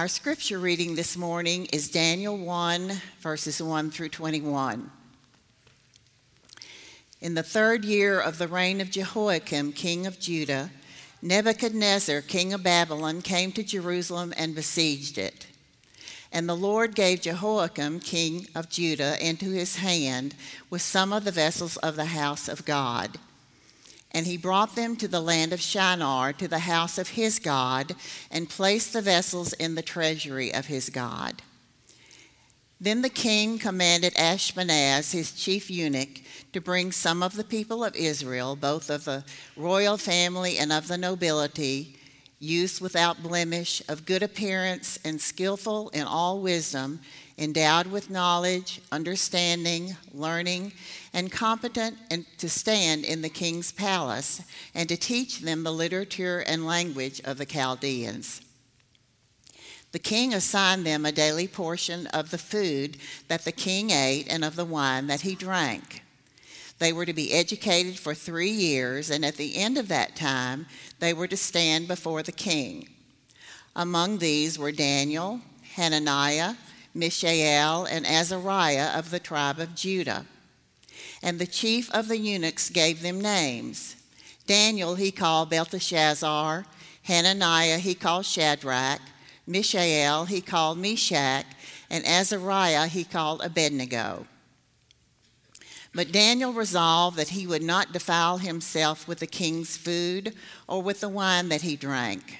Our scripture reading this morning is Daniel 1, verses 1 through 21. In the third year of the reign of Jehoiakim, king of Judah, Nebuchadnezzar, king of Babylon, came to Jerusalem and besieged it. And the Lord gave Jehoiakim, king of Judah, into his hand with some of the vessels of the house of God. And he brought them to the land of Shinar, to the house of his God, and placed the vessels in the treasury of his God. Then the king commanded Ashpenaz, his chief eunuch, to bring some of the people of Israel, both of the royal family and of the nobility, youths without blemish, of good appearance, and skillful in all wisdom, endowed with knowledge, understanding, learning, and competent to stand in the king's palace, and to teach them the literature and language of the Chaldeans. The king assigned them a daily portion of the food that the king ate and of the wine that he drank. They were to be educated for three years, and at the end of that time, they were to stand before the king. Among these were Daniel, Hananiah, Mishael, and Azariah of the tribe of Judah. And the chief of the eunuchs gave them names. Daniel he called Belteshazzar, Hananiah he called Shadrach, Mishael he called Meshach, and Azariah he called Abednego. But Daniel resolved that he would not defile himself with the king's food or with the wine that he drank.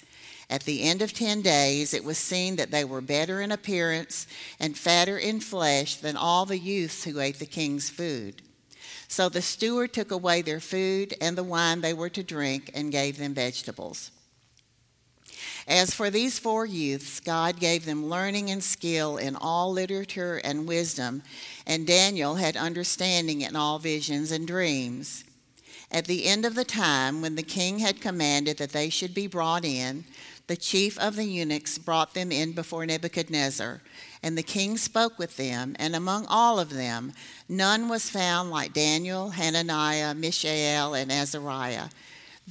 At the end of ten days, it was seen that they were better in appearance and fatter in flesh than all the youths who ate the king's food. So the steward took away their food and the wine they were to drink and gave them vegetables. As for these four youths, God gave them learning and skill in all literature and wisdom, and Daniel had understanding in all visions and dreams. At the end of the time, when the king had commanded that they should be brought in, the chief of the eunuchs brought them in before Nebuchadnezzar. And the king spoke with them, and among all of them, none was found like Daniel, Hananiah, Mishael, and Azariah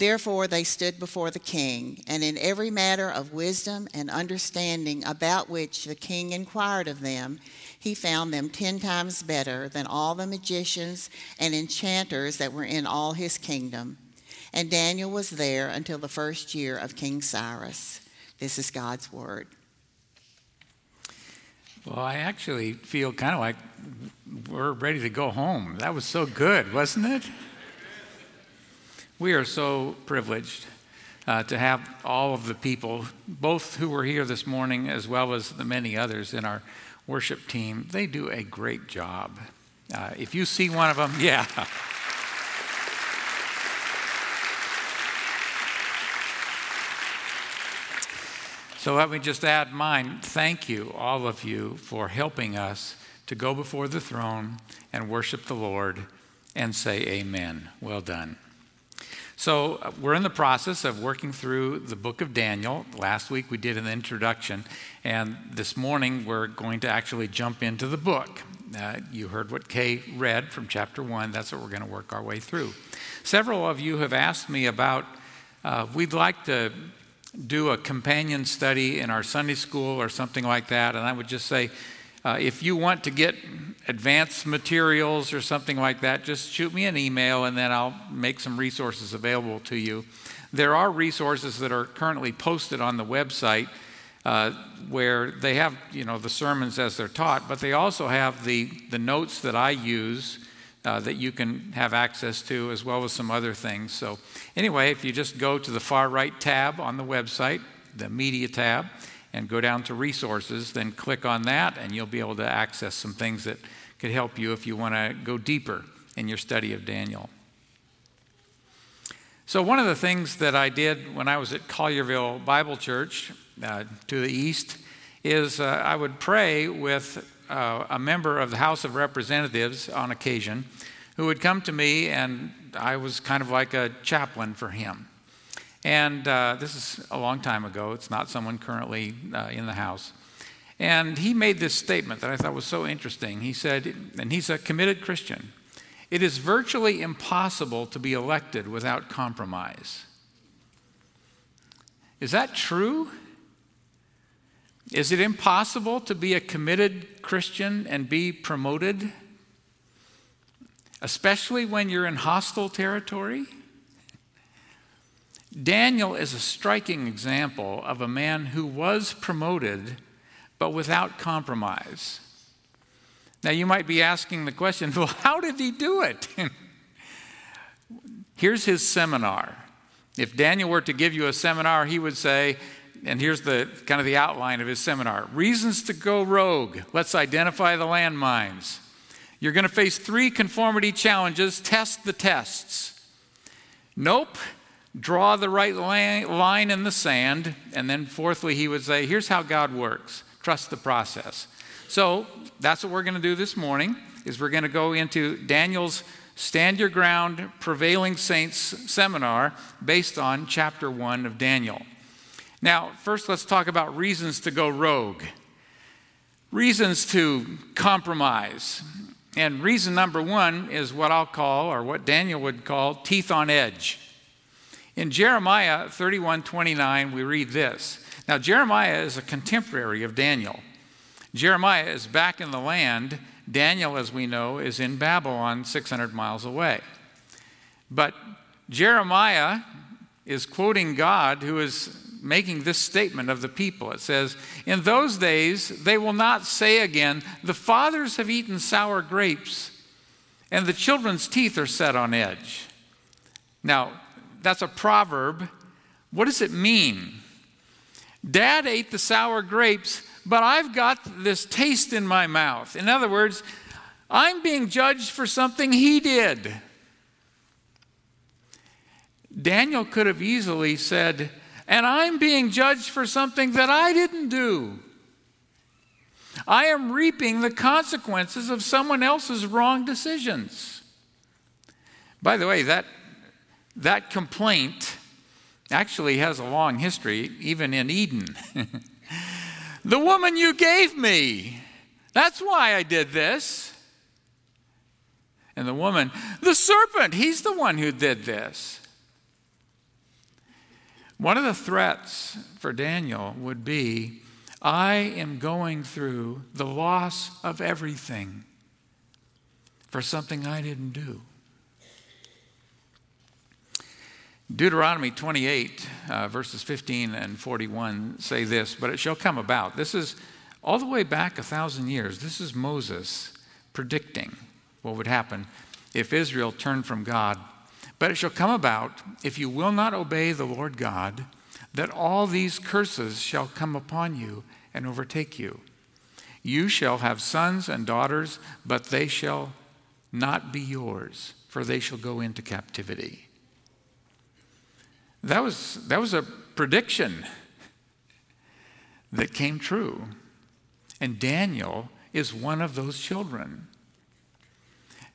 Therefore, they stood before the king, and in every matter of wisdom and understanding about which the king inquired of them, he found them ten times better than all the magicians and enchanters that were in all his kingdom. And Daniel was there until the first year of King Cyrus. This is God's word. Well, I actually feel kind of like we're ready to go home. That was so good, wasn't it? We are so privileged uh, to have all of the people, both who were here this morning as well as the many others in our worship team. They do a great job. Uh, if you see one of them, yeah. So let me just add mine. Thank you, all of you, for helping us to go before the throne and worship the Lord and say amen. Well done. So, uh, we're in the process of working through the book of Daniel. Last week we did an introduction, and this morning we're going to actually jump into the book. Uh, you heard what Kay read from chapter one. That's what we're going to work our way through. Several of you have asked me about, uh, we'd like to do a companion study in our Sunday school or something like that, and I would just say, uh, if you want to get advanced materials or something like that, just shoot me an email and then I'll make some resources available to you. There are resources that are currently posted on the website uh, where they have, you know, the sermons as they're taught, but they also have the, the notes that I use uh, that you can have access to, as well as some other things. So, anyway, if you just go to the far right tab on the website, the media tab, and go down to resources, then click on that, and you'll be able to access some things that could help you if you want to go deeper in your study of Daniel. So, one of the things that I did when I was at Collierville Bible Church uh, to the east is uh, I would pray with uh, a member of the House of Representatives on occasion who would come to me, and I was kind of like a chaplain for him. And uh, this is a long time ago, it's not someone currently uh, in the House. And he made this statement that I thought was so interesting. He said, and he's a committed Christian, it is virtually impossible to be elected without compromise. Is that true? Is it impossible to be a committed Christian and be promoted? Especially when you're in hostile territory? Daniel is a striking example of a man who was promoted but without compromise. Now, you might be asking the question well, how did he do it? Here's his seminar. If Daniel were to give you a seminar, he would say, and here's the kind of the outline of his seminar. Reasons to go rogue. Let's identify the landmines. You're going to face three conformity challenges. Test the tests. Nope. Draw the right line in the sand. And then fourthly he would say here's how god works. Trust the process. So that's what we're going to do this morning is we're going to go into daniel's stand your ground prevailing saints seminar based on chapter 1 of daniel now, first, let's talk about reasons to go rogue, reasons to compromise. And reason number one is what I'll call, or what Daniel would call, teeth on edge. In Jeremiah 31 29, we read this. Now, Jeremiah is a contemporary of Daniel. Jeremiah is back in the land. Daniel, as we know, is in Babylon, 600 miles away. But Jeremiah is quoting God, who is making this statement of the people. It says, In those days they will not say again, The fathers have eaten sour grapes, and the children's teeth are set on edge. Now, that's a proverb. What does it mean? Dad ate the sour grapes, but I've got this taste in my mouth. In other words, I'm being judged for something he did. Daniel could have easily said, and I'm being judged for something that I didn't do. I am reaping the consequences of someone else's wrong decisions. By the way, that, that complaint actually has a long history, even in Eden. the woman you gave me, that's why I did this. And the woman, the serpent, he's the one who did this. One of the threats for Daniel would be I am going through the loss of everything for something I didn't do. Deuteronomy 28, uh, verses 15 and 41 say this, but it shall come about. This is all the way back a thousand years. This is Moses predicting what would happen if Israel turned from God but it shall come about, if you will not obey the Lord God, that all these curses shall come upon you and overtake you. You shall have sons and daughters, but they shall not be yours, for they shall go into captivity. That was, that was a prediction that came true. And Daniel is one of those children.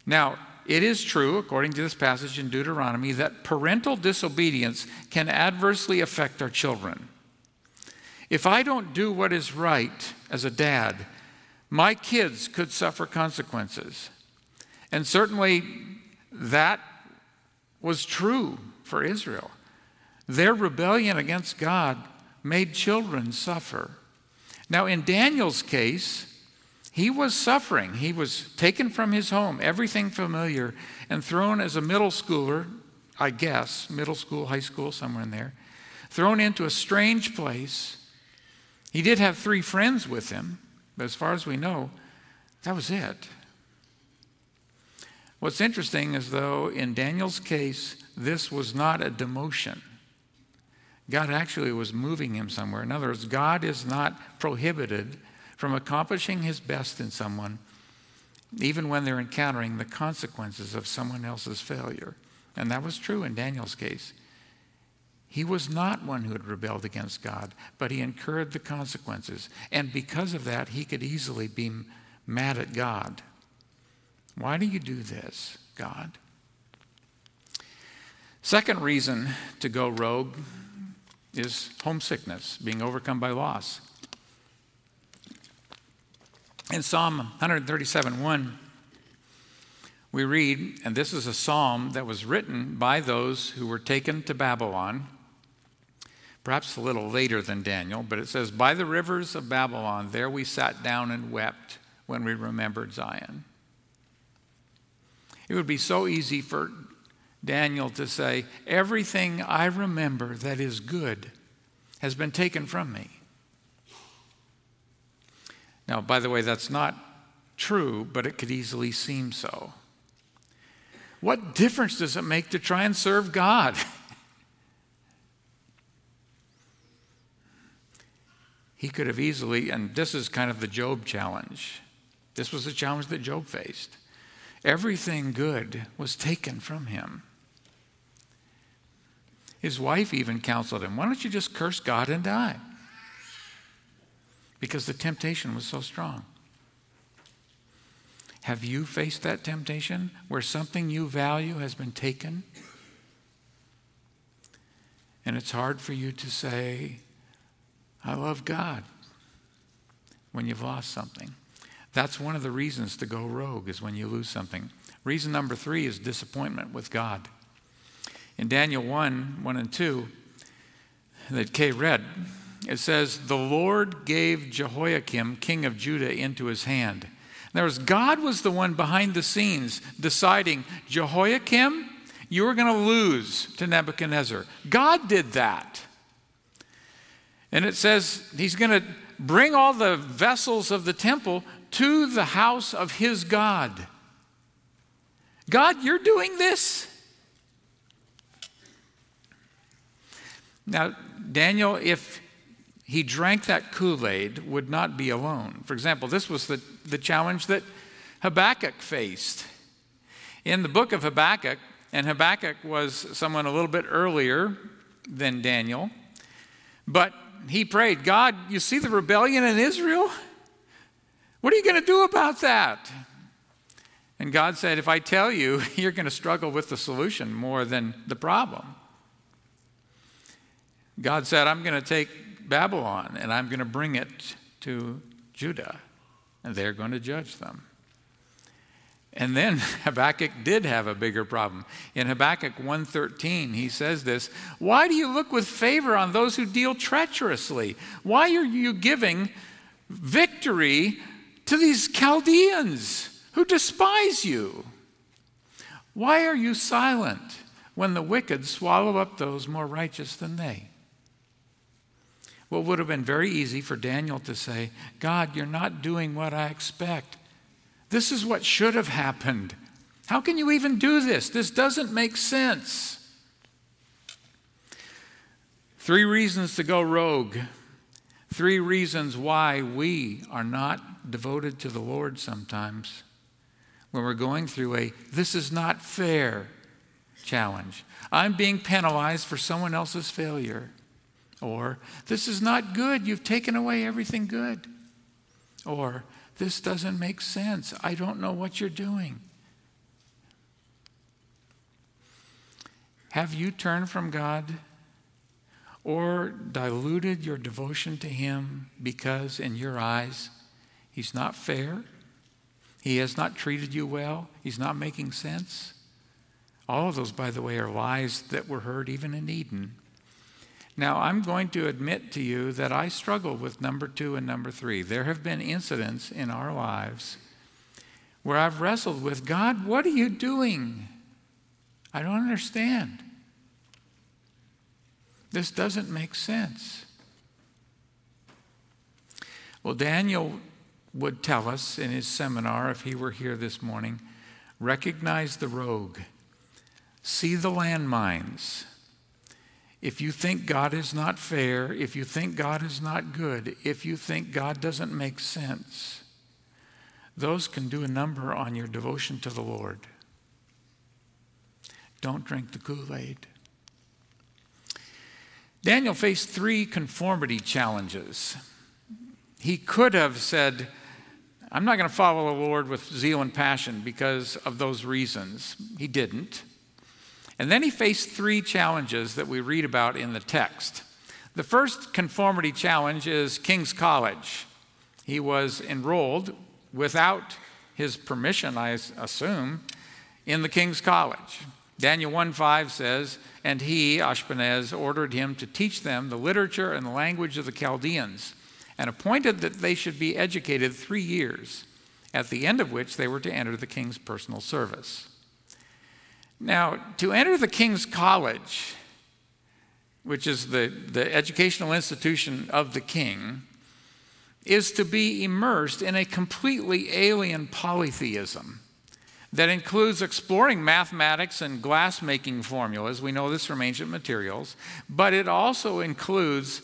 Now, it is true, according to this passage in Deuteronomy, that parental disobedience can adversely affect our children. If I don't do what is right as a dad, my kids could suffer consequences. And certainly that was true for Israel. Their rebellion against God made children suffer. Now, in Daniel's case, he was suffering. He was taken from his home, everything familiar, and thrown as a middle schooler, I guess, middle school, high school, somewhere in there, thrown into a strange place. He did have three friends with him, but as far as we know, that was it. What's interesting is, though, in Daniel's case, this was not a demotion. God actually was moving him somewhere. In other words, God is not prohibited from accomplishing his best in someone, even when they're encountering the consequences of someone else's failure. And that was true in Daniel's case. He was not one who had rebelled against God, but he incurred the consequences. And because of that, he could easily be mad at God. Why do you do this, God? Second reason to go rogue is homesickness, being overcome by loss. In Psalm 137 1, we read, and this is a psalm that was written by those who were taken to Babylon perhaps a little later than Daniel, but it says, By the rivers of Babylon, there we sat down and wept when we remembered Zion. It would be so easy for Daniel to say, Everything I remember that is good has been taken from me. Now, by the way, that's not true, but it could easily seem so. What difference does it make to try and serve God? he could have easily, and this is kind of the Job challenge. This was the challenge that Job faced. Everything good was taken from him. His wife even counseled him, Why don't you just curse God and die? Because the temptation was so strong. Have you faced that temptation where something you value has been taken? And it's hard for you to say, I love God when you've lost something. That's one of the reasons to go rogue, is when you lose something. Reason number three is disappointment with God. In Daniel 1 1 and 2, that Kay read, it says, The Lord gave Jehoiakim, king of Judah, into his hand. In other words, God was the one behind the scenes deciding, Jehoiakim, you are going to lose to Nebuchadnezzar. God did that. And it says he's going to bring all the vessels of the temple to the house of his God. God, you're doing this? Now, Daniel, if he drank that Kool Aid, would not be alone. For example, this was the, the challenge that Habakkuk faced. In the book of Habakkuk, and Habakkuk was someone a little bit earlier than Daniel, but he prayed, God, you see the rebellion in Israel? What are you going to do about that? And God said, If I tell you, you're going to struggle with the solution more than the problem. God said, I'm going to take Babylon and I'm going to bring it to Judah, and they're going to judge them. And then Habakkuk did have a bigger problem. In Habakkuk 1:13, he says this, "Why do you look with favor on those who deal treacherously? Why are you giving victory to these Chaldeans who despise you? Why are you silent when the wicked swallow up those more righteous than they?" Well, it would have been very easy for Daniel to say, God, you're not doing what I expect. This is what should have happened. How can you even do this? This doesn't make sense. Three reasons to go rogue. Three reasons why we are not devoted to the Lord sometimes when we're going through a this is not fair challenge. I'm being penalized for someone else's failure. Or this is not good. You've taken away everything good. Or this doesn't make sense. I don't know what you're doing. Have you turned from God or diluted your devotion to Him because, in your eyes, He's not fair? He has not treated you well? He's not making sense? All of those, by the way, are lies that were heard even in Eden. Now, I'm going to admit to you that I struggle with number two and number three. There have been incidents in our lives where I've wrestled with God, what are you doing? I don't understand. This doesn't make sense. Well, Daniel would tell us in his seminar, if he were here this morning, recognize the rogue, see the landmines. If you think God is not fair, if you think God is not good, if you think God doesn't make sense, those can do a number on your devotion to the Lord. Don't drink the Kool Aid. Daniel faced three conformity challenges. He could have said, I'm not going to follow the Lord with zeal and passion because of those reasons. He didn't. And then he faced three challenges that we read about in the text. The first conformity challenge is King's College. He was enrolled without his permission, I assume, in the King's College. Daniel 1:5 says, "And he, Ashpenaz, ordered him to teach them the literature and the language of the Chaldeans." and appointed that they should be educated three years, at the end of which they were to enter the king's personal service. Now, to enter the king's college, which is the, the educational institution of the king, is to be immersed in a completely alien polytheism that includes exploring mathematics and glassmaking formulas. We know this from ancient materials, but it also includes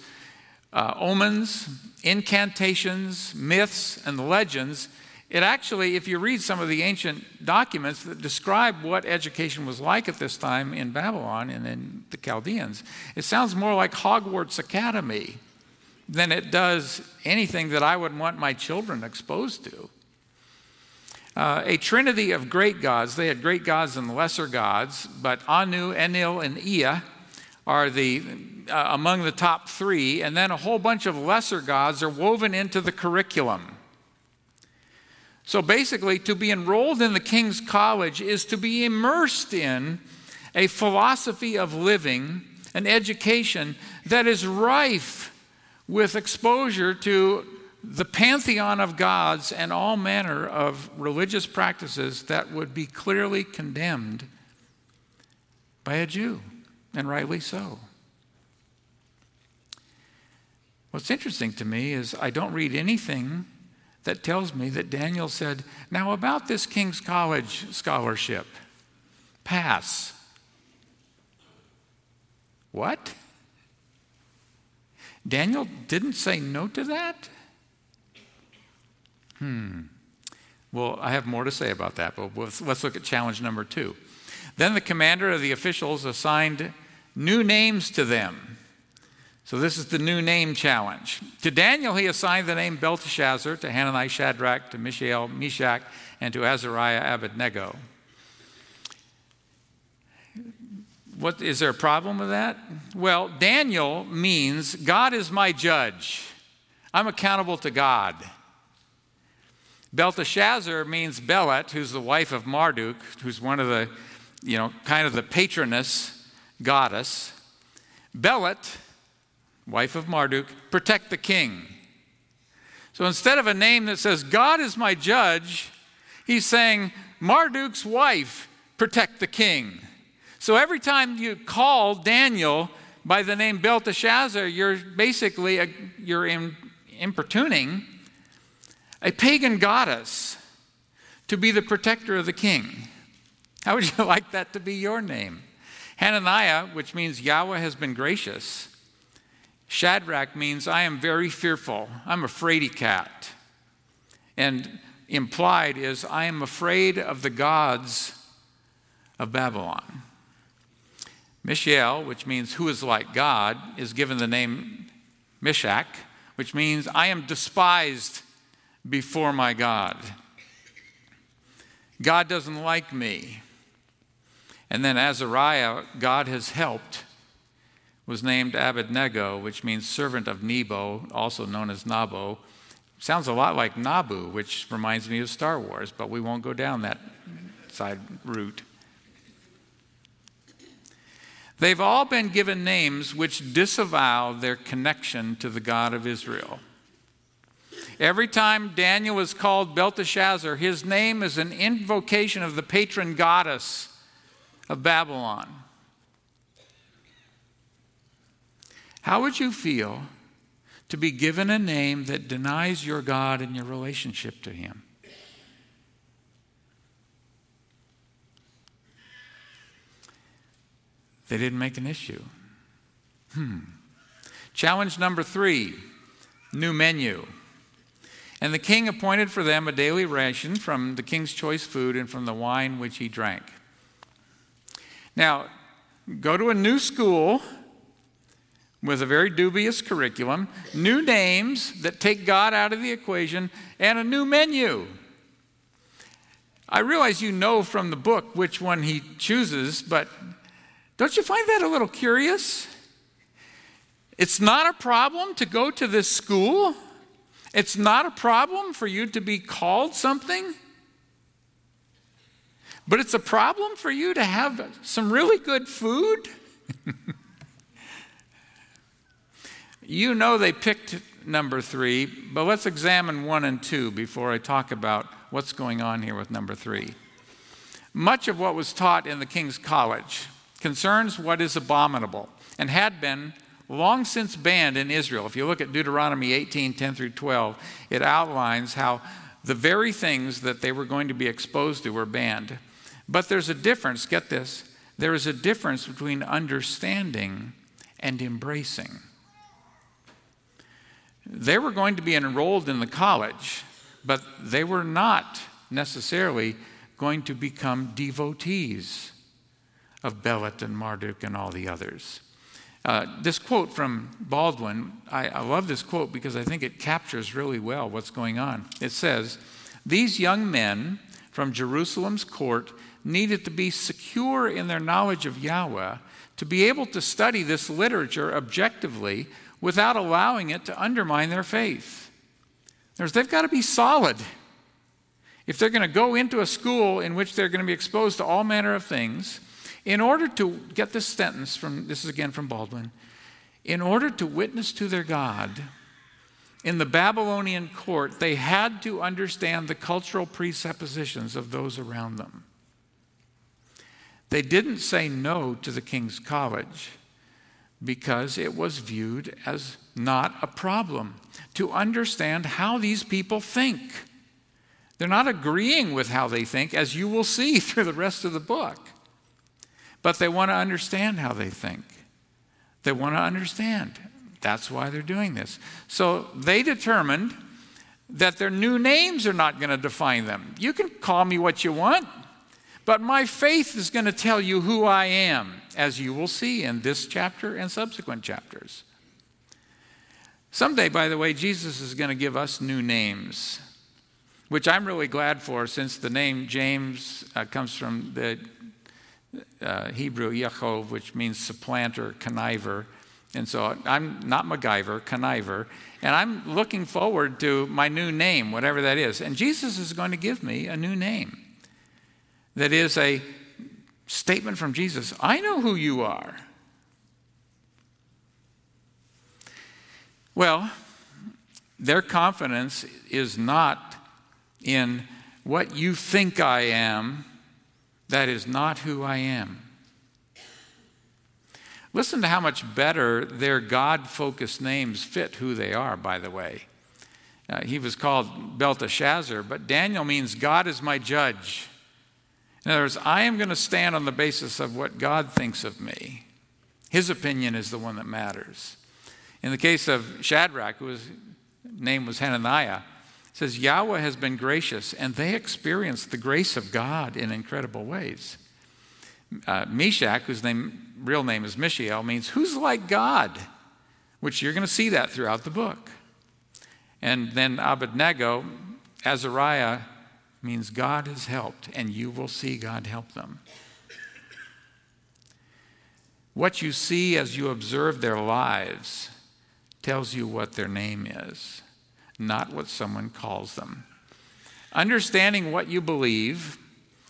uh, omens, incantations, myths, and legends. It actually, if you read some of the ancient documents that describe what education was like at this time in Babylon and in the Chaldeans, it sounds more like Hogwarts Academy than it does anything that I would want my children exposed to. Uh, a trinity of great gods. They had great gods and lesser gods, but Anu, Enlil, and Ea are the uh, among the top three, and then a whole bunch of lesser gods are woven into the curriculum. So basically, to be enrolled in the King's College is to be immersed in a philosophy of living, an education that is rife with exposure to the pantheon of gods and all manner of religious practices that would be clearly condemned by a Jew, and rightly so. What's interesting to me is I don't read anything that tells me that Daniel said, Now, about this King's College scholarship, pass. What? Daniel didn't say no to that? Hmm. Well, I have more to say about that, but let's look at challenge number two. Then the commander of the officials assigned new names to them. So, this is the new name challenge. To Daniel, he assigned the name Belteshazzar, to Hananiah, Shadrach, to Mishael, Meshach, and to Azariah, Abednego. What, is there a problem with that? Well, Daniel means God is my judge. I'm accountable to God. Belteshazzar means Belet, who's the wife of Marduk, who's one of the, you know, kind of the patroness goddess. Belet wife of Marduk, protect the king. So instead of a name that says, God is my judge, he's saying, Marduk's wife, protect the king. So every time you call Daniel by the name Belteshazzar, you're basically a, you're in, importuning a pagan goddess to be the protector of the king. How would you like that to be your name? Hananiah, which means Yahweh has been gracious, Shadrach means I am very fearful. I'm a fraidy cat. And implied is I am afraid of the gods of Babylon. Mishael, which means who is like God, is given the name Meshach, which means I am despised before my God. God doesn't like me. And then Azariah, God has helped was named Abednego, which means servant of Nebo, also known as Nabo. Sounds a lot like Naboo, which reminds me of Star Wars, but we won't go down that side route. They've all been given names which disavow their connection to the God of Israel. Every time Daniel is called Belteshazzar, his name is an invocation of the patron goddess of Babylon. How would you feel to be given a name that denies your God and your relationship to Him? They didn't make an issue. Hmm. Challenge number three new menu. And the king appointed for them a daily ration from the king's choice food and from the wine which he drank. Now, go to a new school with a very dubious curriculum, new names that take God out of the equation, and a new menu. I realize you know from the book which one he chooses, but don't you find that a little curious? It's not a problem to go to this school. It's not a problem for you to be called something. But it's a problem for you to have some really good food. you know they picked number three, but let's examine one and two before I talk about what's going on here with number three. Much of what was taught in the King's College concerns what is abominable and had been long since banned in Israel. If you look at Deuteronomy 18 10 through 12, it outlines how the very things that they were going to be exposed to were banned. But there's a difference, get this, there is a difference between understanding and embracing. They were going to be enrolled in the college, but they were not necessarily going to become devotees of Belit and Marduk and all the others. Uh, this quote from Baldwin, I, I love this quote because I think it captures really well what's going on. It says, These young men from Jerusalem's court needed to be secure in their knowledge of Yahweh to be able to study this literature objectively without allowing it to undermine their faith. There's, they've got to be solid. If they're going to go into a school in which they're going to be exposed to all manner of things, in order to get this sentence from, this is again from Baldwin, in order to witness to their God, in the Babylonian court, they had to understand the cultural presuppositions of those around them. They didn't say no to the king's college because it was viewed as not a problem to understand how these people think. They're not agreeing with how they think, as you will see through the rest of the book. But they want to understand how they think. They want to understand. That's why they're doing this. So they determined that their new names are not going to define them. You can call me what you want, but my faith is going to tell you who I am, as you will see in this chapter and subsequent chapters. Someday, by the way, Jesus is going to give us new names, which I'm really glad for since the name James uh, comes from the uh, Hebrew Yaakov, which means supplanter, conniver. And so I'm not MacGyver, conniver. And I'm looking forward to my new name, whatever that is. And Jesus is going to give me a new name that is a statement from Jesus I know who you are. Well, their confidence is not in what you think I am that is not who I am. Listen to how much better their God focused names fit who they are, by the way. Uh, he was called Belteshazzar, but Daniel means God is my judge. In other words, I am going to stand on the basis of what God thinks of me. His opinion is the one that matters. In the case of Shadrach, whose name was Hananiah, says Yahweh has been gracious, and they experienced the grace of God in incredible ways. Uh, Meshach, whose name, real name is Mishael, means who's like God, which you're going to see that throughout the book. And then Abednego, Azariah, means God has helped, and you will see God help them. What you see as you observe their lives tells you what their name is not what someone calls them. Understanding what you believe,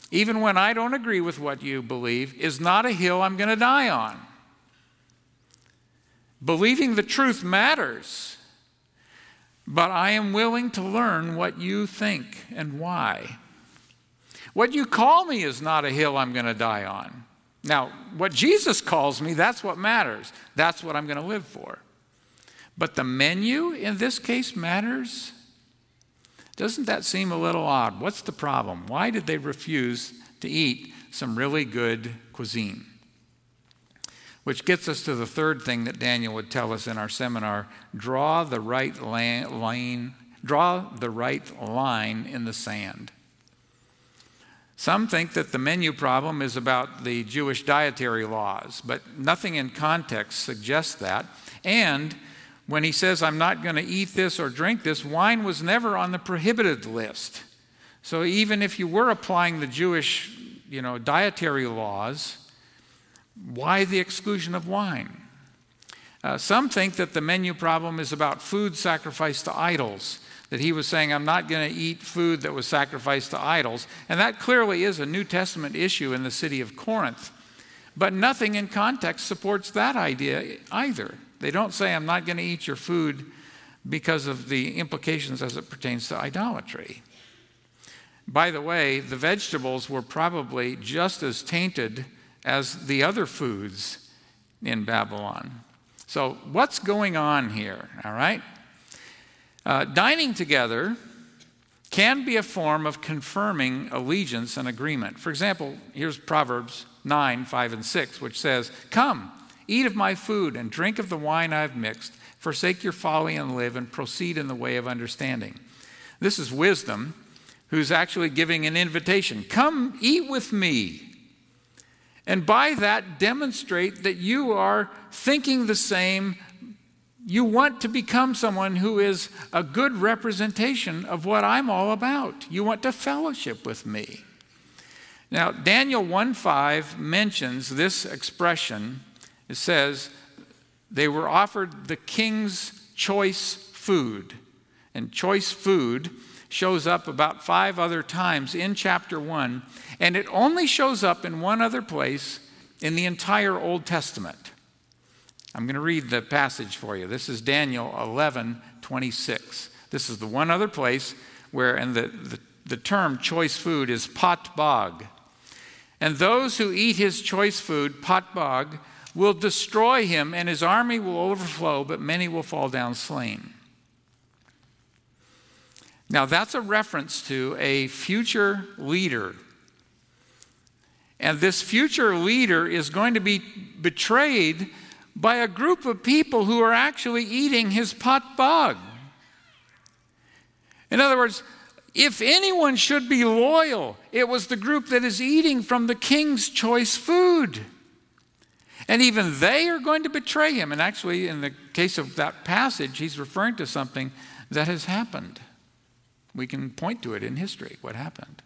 even when I don't agree with what you believe, is not a hill I'm going to die on. Believing the truth matters, but I am willing to learn what you think and why. What you call me is not a hill I'm going to die on. Now, what Jesus calls me, that's what matters. That's what I'm going to live for. But the menu in this case matters? Doesn't that seem a little odd? What's the problem? Why did they refuse to eat some really good cuisine? Which gets us to the third thing that Daniel would tell us in our seminar draw the right line, draw the right line in the sand. Some think that the menu problem is about the Jewish dietary laws, but nothing in context suggests that. And when he says, I'm not going to eat this or drink this, wine was never on the prohibited list. So even if you were applying the Jewish you know, dietary laws, why the exclusion of wine? Uh, some think that the menu problem is about food sacrificed to idols, that he was saying, I'm not going to eat food that was sacrificed to idols. And that clearly is a New Testament issue in the city of Corinth. But nothing in context supports that idea either. They don't say, I'm not going to eat your food because of the implications as it pertains to idolatry. By the way, the vegetables were probably just as tainted as the other foods in Babylon. So, what's going on here? All right? Uh, dining together can be a form of confirming allegiance and agreement. For example, here's Proverbs 9, 5, and 6, which says, Come, eat of my food and drink of the wine I've mixed. Forsake your folly and live, and proceed in the way of understanding. This is wisdom who's actually giving an invitation Come eat with me. And by that, demonstrate that you are thinking the same. You want to become someone who is a good representation of what I'm all about. You want to fellowship with me. Now, Daniel 1:5 mentions this expression. It says, they were offered the king's choice food. And choice food shows up about five other times in chapter 1, and it only shows up in one other place in the entire Old Testament. I'm going to read the passage for you. This is Daniel 11 26. This is the one other place where, and the, the, the term choice food is potbog. And those who eat his choice food, potbog, will destroy him, and his army will overflow, but many will fall down slain. Now, that's a reference to a future leader. And this future leader is going to be betrayed by a group of people who are actually eating his pot bog. In other words, if anyone should be loyal, it was the group that is eating from the king's choice food. And even they are going to betray him. And actually, in the case of that passage, he's referring to something that has happened. We can point to it in history, what happened.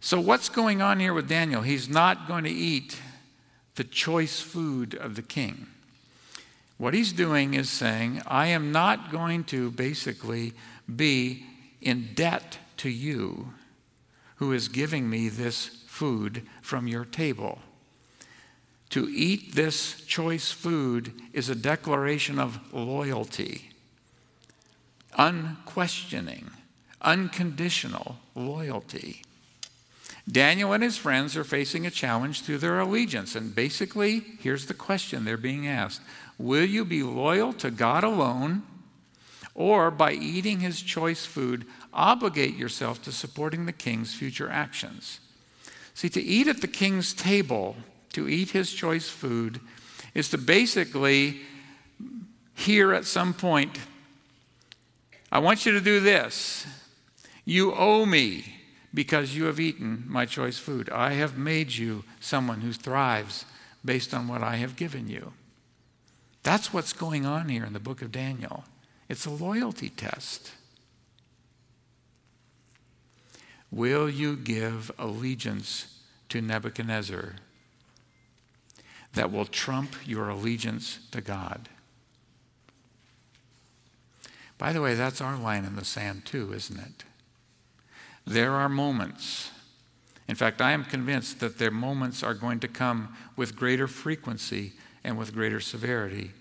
So, what's going on here with Daniel? He's not going to eat the choice food of the king. What he's doing is saying, I am not going to basically be in debt to you who is giving me this food from your table. To eat this choice food is a declaration of loyalty unquestioning, unconditional loyalty. Daniel and his friends are facing a challenge to their allegiance. And basically, here's the question they're being asked Will you be loyal to God alone, or by eating his choice food, obligate yourself to supporting the king's future actions? See, to eat at the king's table, to eat his choice food, is to basically hear at some point I want you to do this. You owe me because you have eaten my choice food. I have made you someone who thrives based on what I have given you. That's what's going on here in the book of Daniel. It's a loyalty test. Will you give allegiance to Nebuchadnezzar that will trump your allegiance to God? By the way, that's our line in the sand too, isn't it? There are moments. In fact, I am convinced that their moments are going to come with greater frequency and with greater severity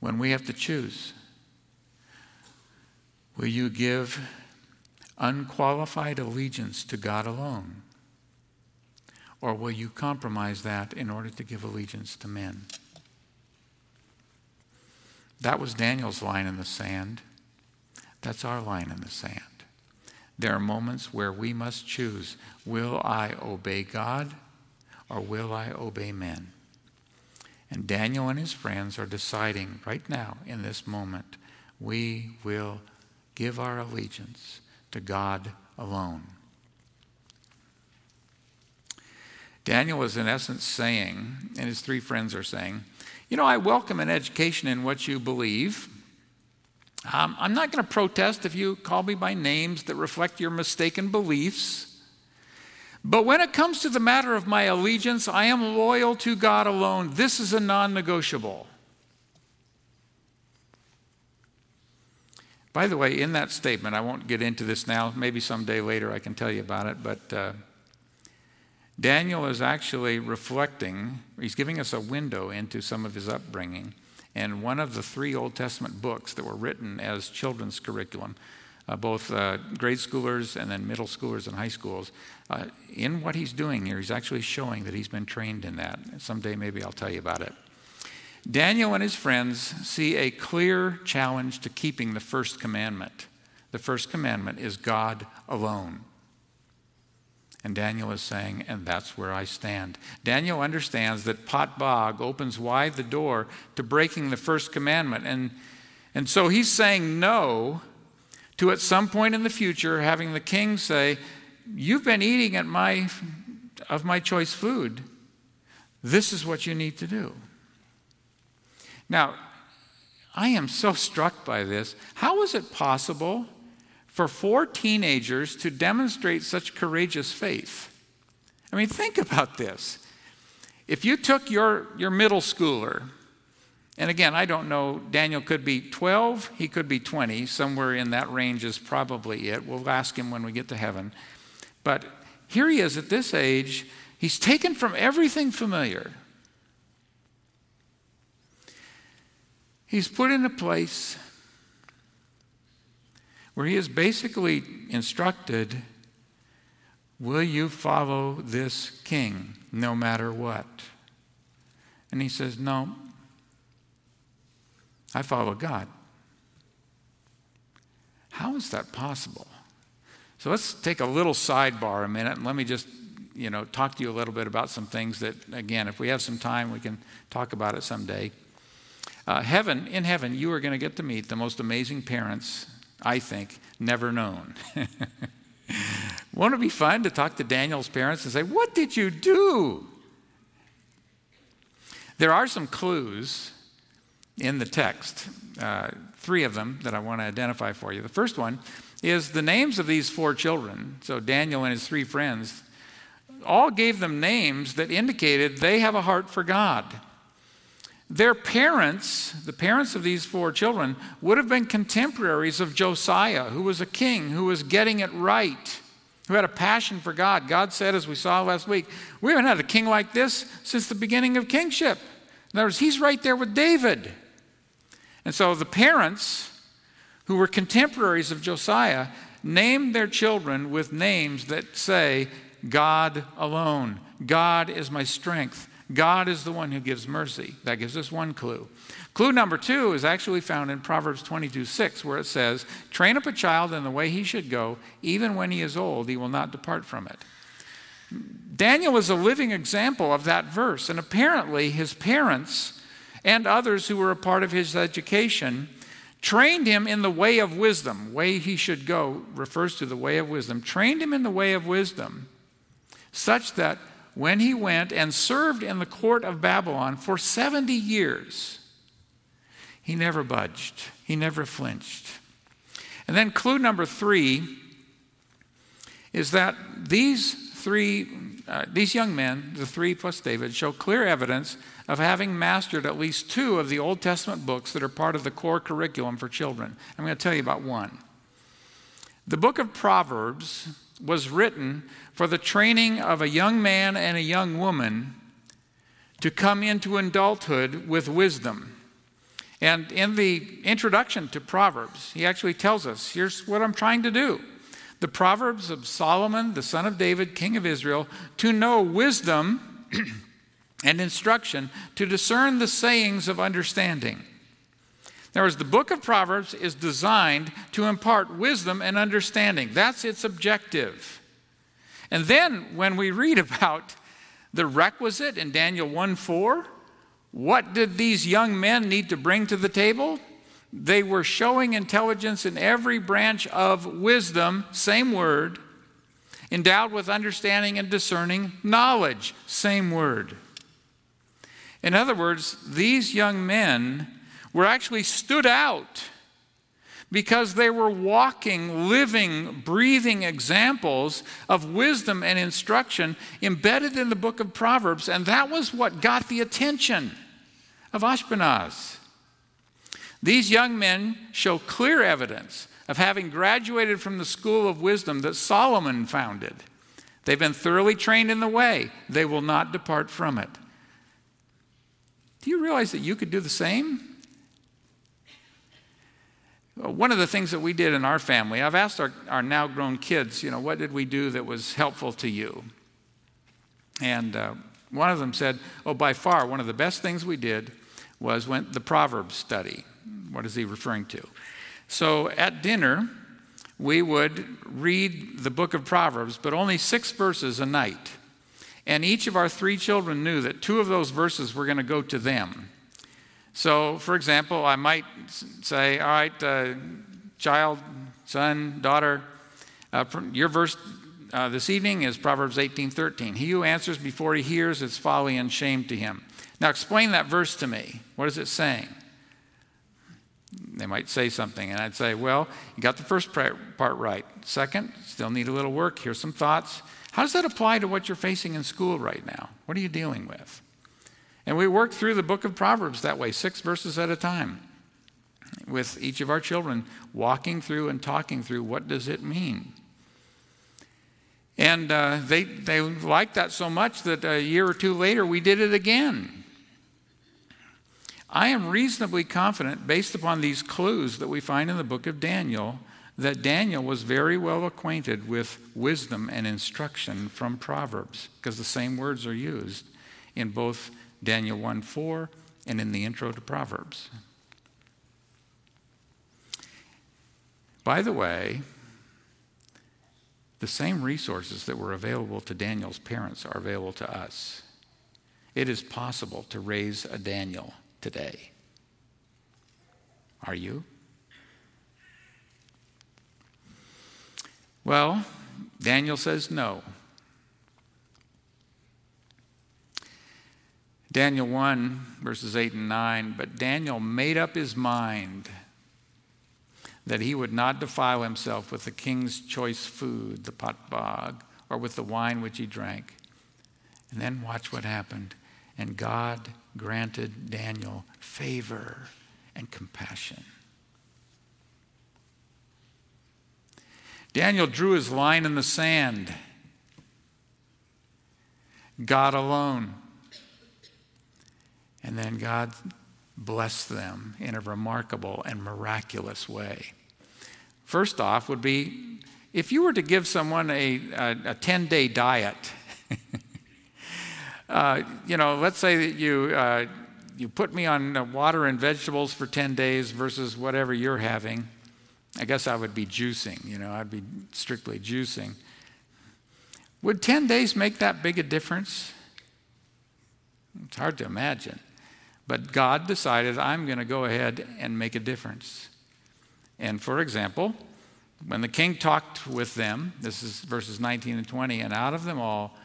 when we have to choose. Will you give unqualified allegiance to God alone? Or will you compromise that in order to give allegiance to men? That was Daniel's line in the sand. That's our line in the sand. There are moments where we must choose will I obey God or will I obey men? And Daniel and his friends are deciding right now, in this moment, we will give our allegiance to God alone. Daniel is, in essence, saying, and his three friends are saying, You know, I welcome an education in what you believe. Um, I'm not going to protest if you call me by names that reflect your mistaken beliefs. But when it comes to the matter of my allegiance, I am loyal to God alone. This is a non negotiable. By the way, in that statement, I won't get into this now. Maybe someday later I can tell you about it. But uh, Daniel is actually reflecting, he's giving us a window into some of his upbringing. And one of the three Old Testament books that were written as children's curriculum, uh, both uh, grade schoolers and then middle schoolers and high schools, uh, in what he's doing here, he's actually showing that he's been trained in that. Someday maybe I'll tell you about it. Daniel and his friends see a clear challenge to keeping the first commandment. The first commandment is God alone. And Daniel is saying, and that's where I stand. Daniel understands that Pot Bog opens wide the door to breaking the first commandment. And, and so he's saying no to at some point in the future having the king say, You've been eating at my, of my choice food. This is what you need to do. Now, I am so struck by this. How is it possible for four teenagers to demonstrate such courageous faith? I mean, think about this. If you took your, your middle schooler, and again, I don't know, Daniel could be 12, he could be 20, somewhere in that range is probably it. We'll ask him when we get to heaven. But here he is at this age, he's taken from everything familiar He's put in a place where he is basically instructed Will you follow this king no matter what? And he says, No, I follow God. How is that possible? So let's take a little sidebar a minute and let me just you know talk to you a little bit about some things that again if we have some time we can talk about it someday uh, heaven, in heaven, you are going to get to meet the most amazing parents, I think, never known. Won't it be fun to talk to Daniel's parents and say, What did you do? There are some clues in the text, uh, three of them that I want to identify for you. The first one is the names of these four children. So Daniel and his three friends all gave them names that indicated they have a heart for God. Their parents, the parents of these four children, would have been contemporaries of Josiah, who was a king who was getting it right, who had a passion for God. God said, as we saw last week, we haven't had a king like this since the beginning of kingship. In other words, he's right there with David. And so the parents, who were contemporaries of Josiah, named their children with names that say, God alone. God is my strength. God is the one who gives mercy. That gives us one clue. Clue number two is actually found in Proverbs 22 6, where it says, Train up a child in the way he should go, even when he is old, he will not depart from it. Daniel is a living example of that verse, and apparently his parents and others who were a part of his education trained him in the way of wisdom. Way he should go refers to the way of wisdom. Trained him in the way of wisdom, such that when he went and served in the court of Babylon for 70 years, he never budged, he never flinched. And then, clue number three is that these three, uh, these young men, the three plus David, show clear evidence of having mastered at least two of the Old Testament books that are part of the core curriculum for children. I'm going to tell you about one. The book of Proverbs was written for the training of a young man and a young woman to come into adulthood with wisdom. And in the introduction to Proverbs, he actually tells us here's what I'm trying to do. The Proverbs of Solomon, the son of David, king of Israel, to know wisdom and instruction, to discern the sayings of understanding. In other words, the book of Proverbs is designed to impart wisdom and understanding. That's its objective. And then when we read about the requisite in Daniel 1 4, what did these young men need to bring to the table? They were showing intelligence in every branch of wisdom, same word, endowed with understanding and discerning knowledge, same word. In other words, these young men were actually stood out because they were walking, living, breathing examples of wisdom and instruction embedded in the book of Proverbs, and that was what got the attention of Ashpenaz. These young men show clear evidence of having graduated from the school of wisdom that Solomon founded. They've been thoroughly trained in the way, they will not depart from it. Do you realize that you could do the same? One of the things that we did in our family, I've asked our, our now grown kids, you know, what did we do that was helpful to you? And uh, one of them said, oh, by far, one of the best things we did was went the Proverbs study. What is he referring to? So at dinner, we would read the book of Proverbs, but only six verses a night. And each of our three children knew that two of those verses were going to go to them. So, for example, I might say, All right, uh, child, son, daughter, uh, your verse uh, this evening is Proverbs 18:13. He who answers before he hears is folly and shame to him. Now, explain that verse to me. What is it saying? They might say something, and I'd say, Well, you got the first part right. Second, still need a little work. Here's some thoughts. How does that apply to what you're facing in school right now? What are you dealing with? And we worked through the book of Proverbs that way, six verses at a time, with each of our children walking through and talking through what does it mean. And uh, they, they liked that so much that a year or two later we did it again. I am reasonably confident, based upon these clues that we find in the book of Daniel, that Daniel was very well acquainted with wisdom and instruction from Proverbs, because the same words are used in both Daniel 1 4, and in the intro to Proverbs. By the way, the same resources that were available to Daniel's parents are available to us. It is possible to raise a Daniel today. Are you? Well, Daniel says no. Daniel 1, verses 8 and 9. But Daniel made up his mind that he would not defile himself with the king's choice food, the potbog, or with the wine which he drank. And then watch what happened. And God granted Daniel favor and compassion. Daniel drew his line in the sand. God alone and then God blessed them in a remarkable and miraculous way. First off, would be if you were to give someone a, a, a 10 day diet, uh, you know, let's say that you, uh, you put me on water and vegetables for 10 days versus whatever you're having. I guess I would be juicing, you know, I'd be strictly juicing. Would 10 days make that big a difference? It's hard to imagine. But God decided, I'm going to go ahead and make a difference. And for example, when the king talked with them, this is verses 19 and 20, and out of them all,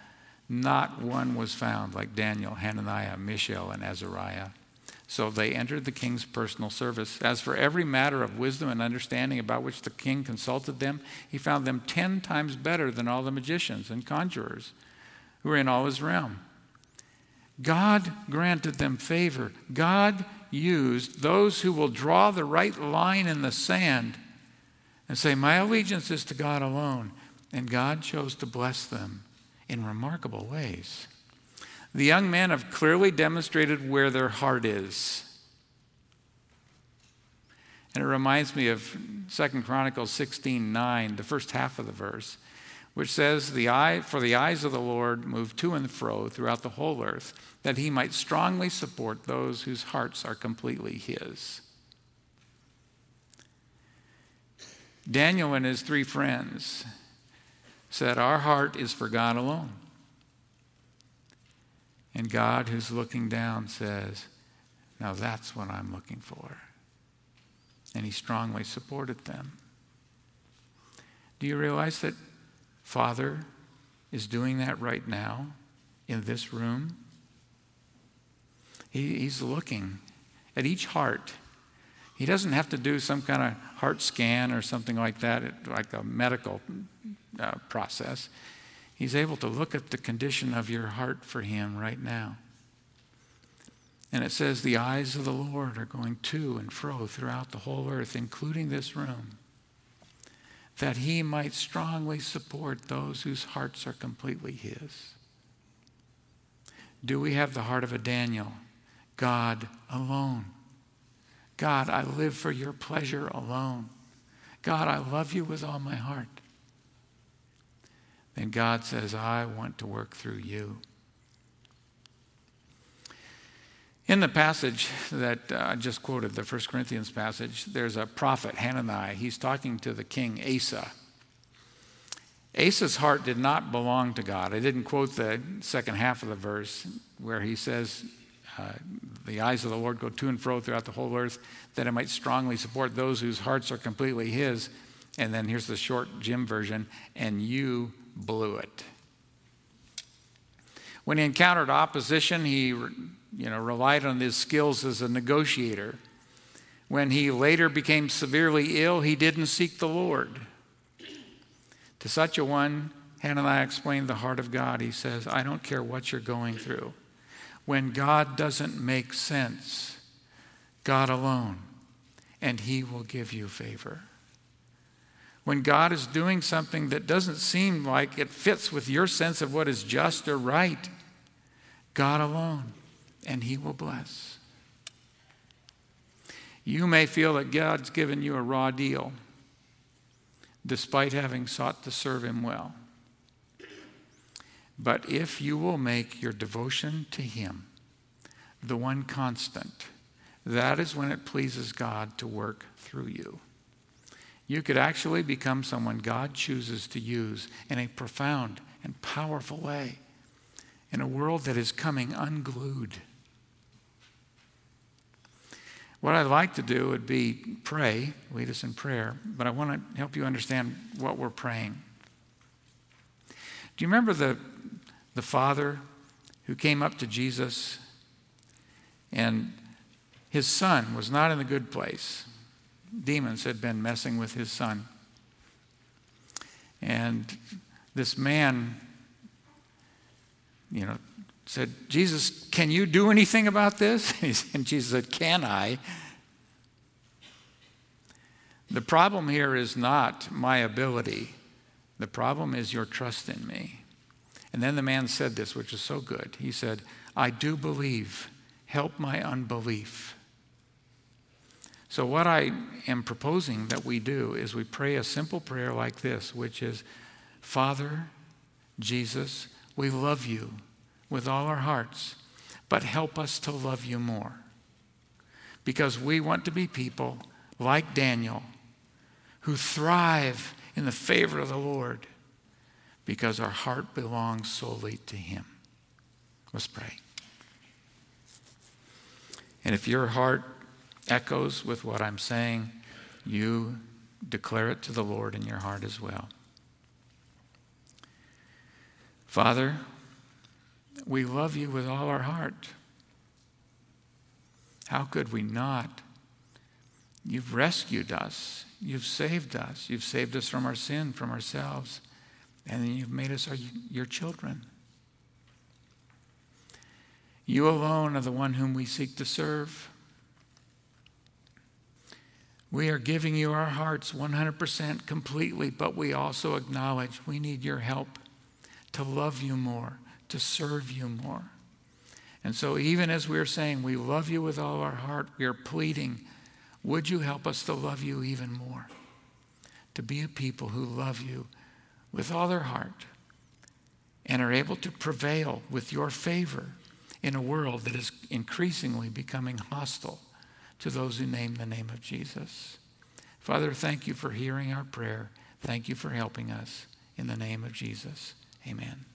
not one was found like Daniel, Hananiah, Mishael, and Azariah. So they entered the king's personal service. As for every matter of wisdom and understanding about which the king consulted them, he found them ten times better than all the magicians and conjurers who were in all his realm. God granted them favor. God used those who will draw the right line in the sand and say, My allegiance is to God alone. And God chose to bless them in remarkable ways. The young men have clearly demonstrated where their heart is. And it reminds me of 2 Chronicles 16 9, the first half of the verse which says, the eye, For the eyes of the Lord move to and fro throughout the whole earth, that he might strongly support those whose hearts are completely his. Daniel and his three friends said, Our heart is for God alone. And God, who's looking down, says, Now that's what I'm looking for. And he strongly supported them. Do you realize that Father is doing that right now in this room? He, he's looking at each heart. He doesn't have to do some kind of heart scan or something like that, like a medical uh, process. He's able to look at the condition of your heart for Him right now. And it says, The eyes of the Lord are going to and fro throughout the whole earth, including this room, that He might strongly support those whose hearts are completely His. Do we have the heart of a Daniel? God alone. God, I live for your pleasure alone. God, I love you with all my heart. Then God says, I want to work through you. In the passage that uh, I just quoted, the 1 Corinthians passage, there's a prophet, Hananiah. He's talking to the king Asa. Asa's heart did not belong to God. I didn't quote the second half of the verse where he says, uh, The eyes of the Lord go to and fro throughout the whole earth, that it might strongly support those whose hearts are completely His. And then here's the short Jim version, and you blew it. When he encountered opposition, he you know, relied on his skills as a negotiator. When he later became severely ill, he didn't seek the Lord. To such a one, Hananiah explained the heart of God. He says, I don't care what you're going through. When God doesn't make sense, God alone, and he will give you favor. When God is doing something that doesn't seem like it fits with your sense of what is just or right, God alone and He will bless. You may feel that God's given you a raw deal despite having sought to serve Him well. But if you will make your devotion to Him the one constant, that is when it pleases God to work through you. You could actually become someone God chooses to use in a profound and powerful way in a world that is coming unglued. What I'd like to do would be pray, lead us in prayer, but I want to help you understand what we're praying. Do you remember the, the father who came up to Jesus and his son was not in a good place? Demons had been messing with his son. And this man, you know, said, Jesus, can you do anything about this? And Jesus said, Can I? The problem here is not my ability, the problem is your trust in me. And then the man said this, which is so good. He said, I do believe, help my unbelief. So, what I am proposing that we do is we pray a simple prayer like this, which is Father, Jesus, we love you with all our hearts, but help us to love you more. Because we want to be people like Daniel who thrive in the favor of the Lord because our heart belongs solely to Him. Let's pray. And if your heart echoes with what I'm saying, you declare it to the Lord in your heart as well. Father, we love you with all our heart. How could we not? You've rescued us. You've saved us. You've saved us from our sin, from ourselves. And then you've made us our, your children. You alone are the one whom we seek to serve. We are giving you our hearts 100% completely, but we also acknowledge we need your help to love you more, to serve you more. And so, even as we're saying we love you with all our heart, we are pleading, would you help us to love you even more? To be a people who love you with all their heart and are able to prevail with your favor in a world that is increasingly becoming hostile to those who name the name of Jesus. Father, thank you for hearing our prayer. Thank you for helping us. In the name of Jesus, amen.